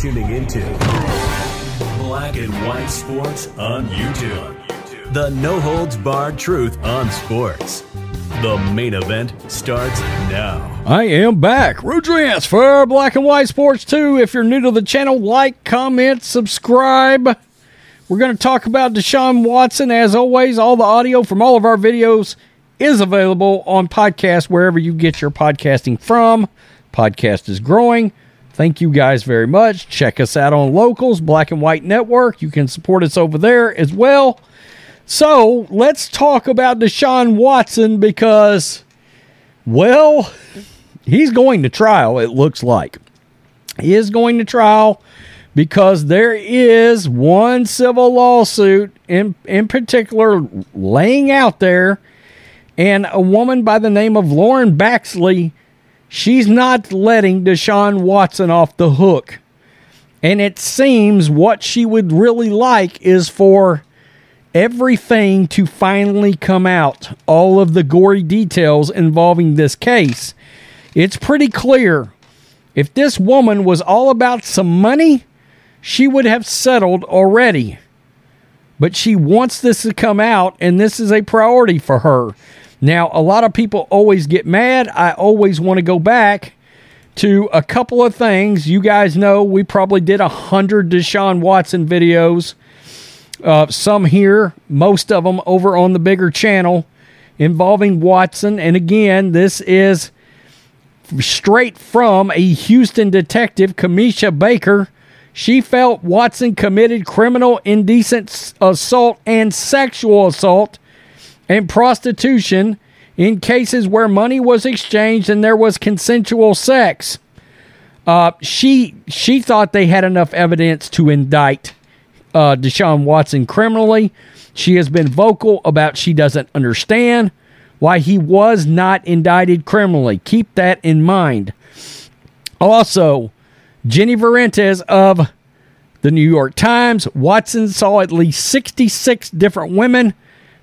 Tuning into Black and White Sports on YouTube. The no holds barred truth on sports. The main event starts now. I am back. Rudrance for Black and White Sports 2. If you're new to the channel, like, comment, subscribe. We're going to talk about Deshaun Watson. As always, all the audio from all of our videos is available on podcast wherever you get your podcasting from. Podcast is growing. Thank you guys very much. Check us out on Locals, Black and White Network. You can support us over there as well. So let's talk about Deshaun Watson because, well, he's going to trial, it looks like. He is going to trial because there is one civil lawsuit in, in particular laying out there, and a woman by the name of Lauren Baxley she's not letting Deshaun Watson off the hook. And it seems what she would really like is for everything to finally come out, all of the gory details involving this case. It's pretty clear if this woman was all about some money, she would have settled already. But she wants this to come out, and this is a priority for her. Now, a lot of people always get mad. I always want to go back to a couple of things. You guys know we probably did a hundred Deshaun Watson videos. Uh, some here, most of them over on the bigger channel involving Watson. And again, this is straight from a Houston detective, Kamesha Baker. She felt Watson committed criminal indecent assault and sexual assault and prostitution in cases where money was exchanged and there was consensual sex. Uh, she she thought they had enough evidence to indict uh, Deshaun Watson criminally. She has been vocal about she doesn't understand why he was not indicted criminally. Keep that in mind. Also, Jenny Vrentas of the New York Times, Watson saw at least 66 different women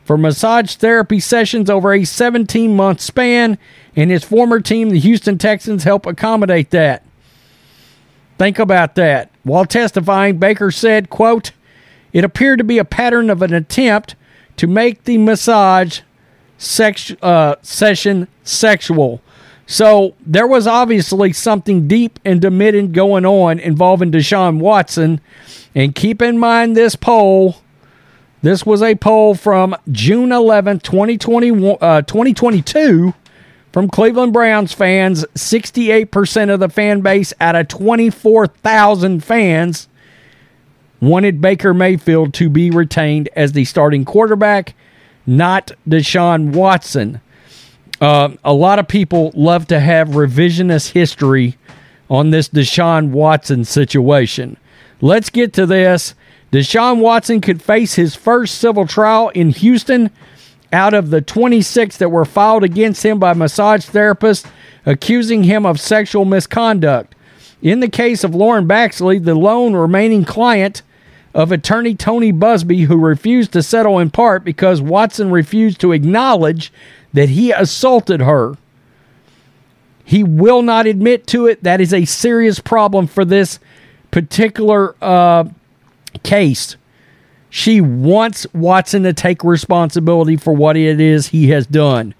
for massage therapy sessions over a 17 month span, and his former team, the Houston Texans, help accommodate that. Think about that. While testifying, Baker said, quote, It appeared to be a pattern of an attempt to make the massage sex, uh, session sexual. So there was obviously something deep and demanding going on involving Deshaun Watson. And keep in mind this poll this was a poll from June 11th, 2020, uh, 2022 from Cleveland Browns fans. 68% of the fan base out of 24,000 fans wanted Baker Mayfield to be retained as the starting quarterback, not Deshaun Watson. Uh, a lot of people love to have revisionist history on this Deshaun Watson situation. Let's get to this. Deshaun Watson could face his first civil trial in Houston out of the 26 that were filed against him by massage therapists accusing him of sexual misconduct. In the case of Lauren Baxley, the lone remaining client of attorney Tony Buzbee, who refused to settle in part because Watson refused to acknowledge that he assaulted her. He will not admit to it. That is a serious problem for this particular uh, case, she wants Watson to take responsibility for what it is he has done.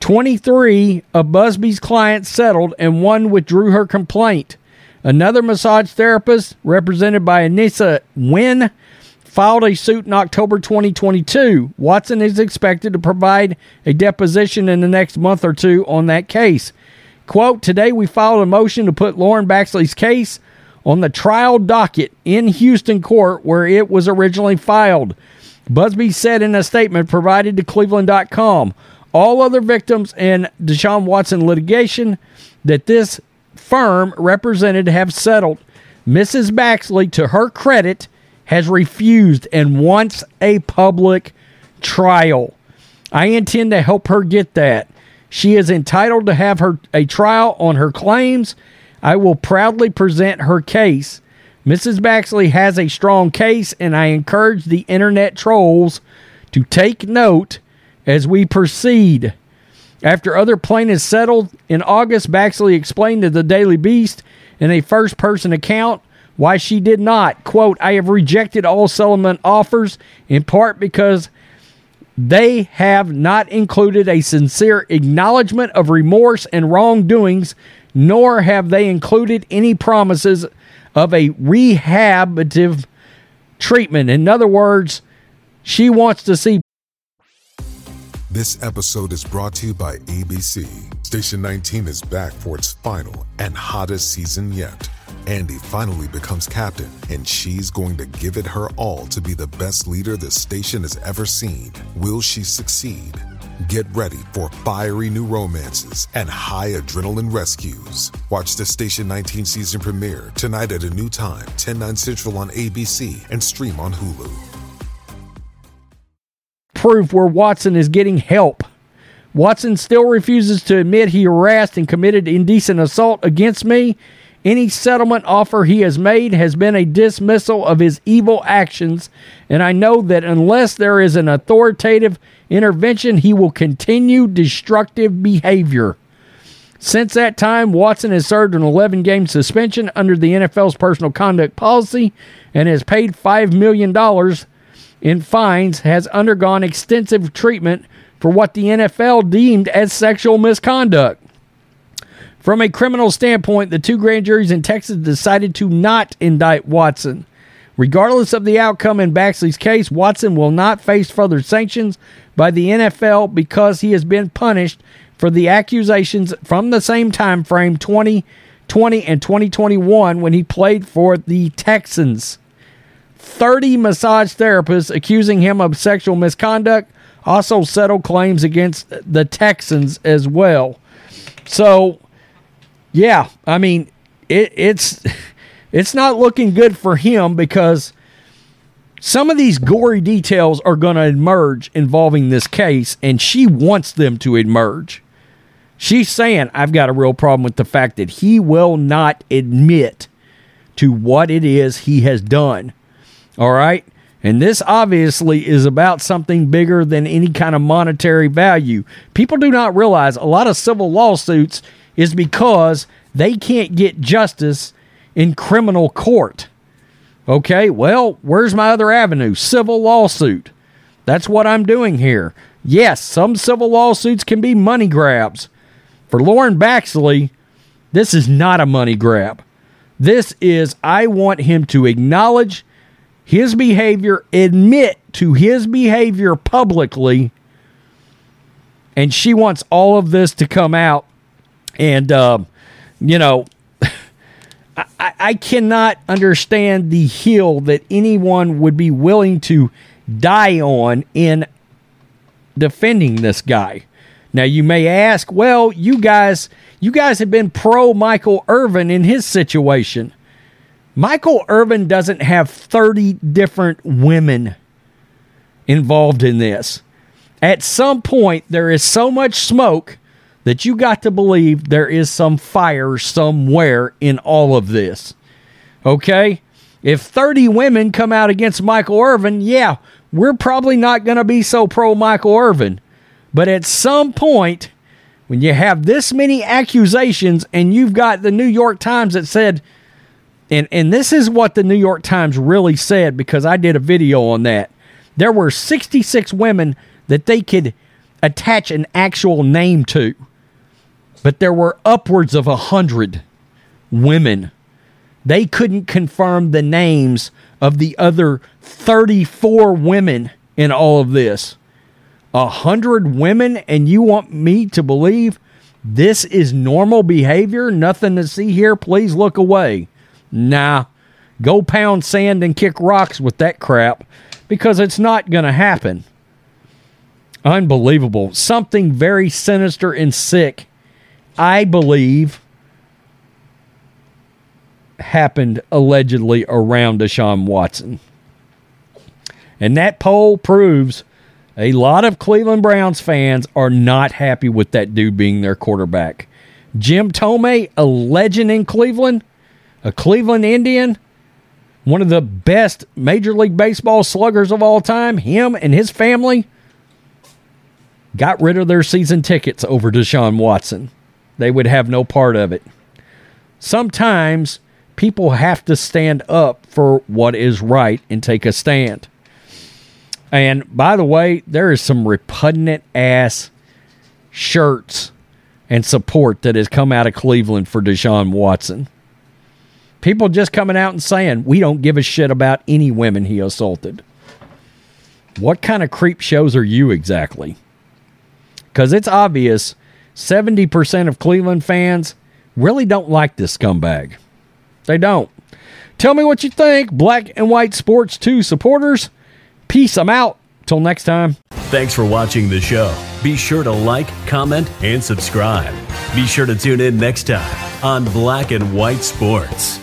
23 of Buzbee's clients settled and one withdrew her complaint. Another massage therapist, represented by Anissa Nguyen, filed a suit in October 2022. Watson is expected to provide a deposition in the next month or two on that case. Quote, Today we filed a motion to put Lauren Baxley's case on the trial docket in Houston court where it was originally filed. Buzbee said in a statement provided to Cleveland.com all other victims in Deshaun Watson litigation that this firm represented have settled. Mrs. Baxley, to her credit, has refused and wants a public trial. I intend to help her get that. She is entitled to have her a trial on her claims. I will proudly present her case. Mrs. Baxley has a strong case, and I encourage the internet trolls to take note as we proceed. After other plaintiffs settled in August, Baxley explained to the Daily Beast in a first person account why she did not. Quote, I have rejected all settlement offers in part because they have not included a sincere acknowledgement of remorse and wrongdoings, nor have they included any promises of a rehabative treatment. In other words, she wants to see This episode is brought to you by ABC. Station 19 is back for its final and hottest season yet. Andy finally becomes captain, and she's going to give it her all to be the best leader the station has ever seen. Will she succeed? Get ready for fiery new romances and high adrenaline rescues. Watch the Station 19 season premiere tonight at a new time, 10 9 Central on ABC and stream on Hulu. proof where Watson is getting help. Watson still refuses to admit he harassed and committed indecent assault against me. Any settlement offer he has made has been a dismissal of his evil actions, and I know that unless there is an authoritative intervention, he will continue destructive behavior. Since that time, Watson has served an 11 game suspension under the NFL's personal conduct policy and has paid $5 million in fines, has undergone extensive treatment for what the NFL deemed as sexual misconduct. From a criminal standpoint, the two grand juries in Texas decided to not indict Watson. Regardless of the outcome in Baxley's case, Watson will not face further sanctions by the NFL because he has been punished for the accusations from the same time frame 2020 and 2021 when he played for the Texans. 30 massage therapists accusing him of sexual misconduct also settled claims against the Texans as well. So, yeah, I mean, it, it's it's not looking good for him because some of these gory details are going to emerge involving this case, and she wants them to emerge. She's saying, I've got a real problem with the fact that he will not admit to what it is he has done. All right. And this obviously is about something bigger than any kind of monetary value. People do not realize a lot of civil lawsuits is because they can't get justice in criminal court. Okay, well, where's my other avenue? Civil lawsuit. That's what I'm doing here. Yes, some civil lawsuits can be money grabs. For Lauren Baxley, this is not a money grab. This is, I want him to acknowledge his behavior, admit to his behavior publicly, and she wants all of this to come out. And, uh, you know, I, I cannot understand the hill that anyone would be willing to die on in defending this guy. Now you may ask, well, you guys, you guys have been pro Michael Irvin in his situation. Michael Irvin doesn't have 30 different women involved in this. At some point, there is so much smoke that you got to believe there is some fire somewhere in all of this. Okay? If 30 women come out against Michael Irvin, yeah, we're probably not going to be so pro Michael Irvin. But at some point, when you have this many accusations and you've got the New York Times that said, and, and this is what the New York Times really said because I did a video on that. There were 66 women that they could attach an actual name to, but there were upwards of a 100 women. They couldn't confirm the names of the other 34 women in all of this. A hundred women, and you want me to believe this is normal behavior? Nothing to see here. Please look away. Nah, go pound sand and kick rocks with that crap because it's not going to happen. Unbelievable. Something very sinister and sick, I believe, happened allegedly around Deshaun Watson. And that poll proves a lot of Cleveland Browns fans are not happy with that dude being their quarterback. Jim Thome, a legend in Cleveland, a Cleveland Indian, one of the best Major League Baseball sluggers of all time, him and his family got rid of their season tickets over Deshaun Watson. They would have no part of it. Sometimes people have to stand up for what is right and take a stand. And by the way, there is some repugnant ass shirts and support that has come out of Cleveland for Deshaun Watson. People just coming out and saying, we don't give a shit about any women he assaulted. What kind of creep shows are you exactly? Because it's obvious 70% of Cleveland fans really don't like this scumbag. They don't. Tell me what you think, Black and White Sports 2 supporters. Peace. I'm out. Till next time. Thanks for watching the show. Be sure to like, comment, and subscribe. Be sure to tune in next time on Black and White Sports.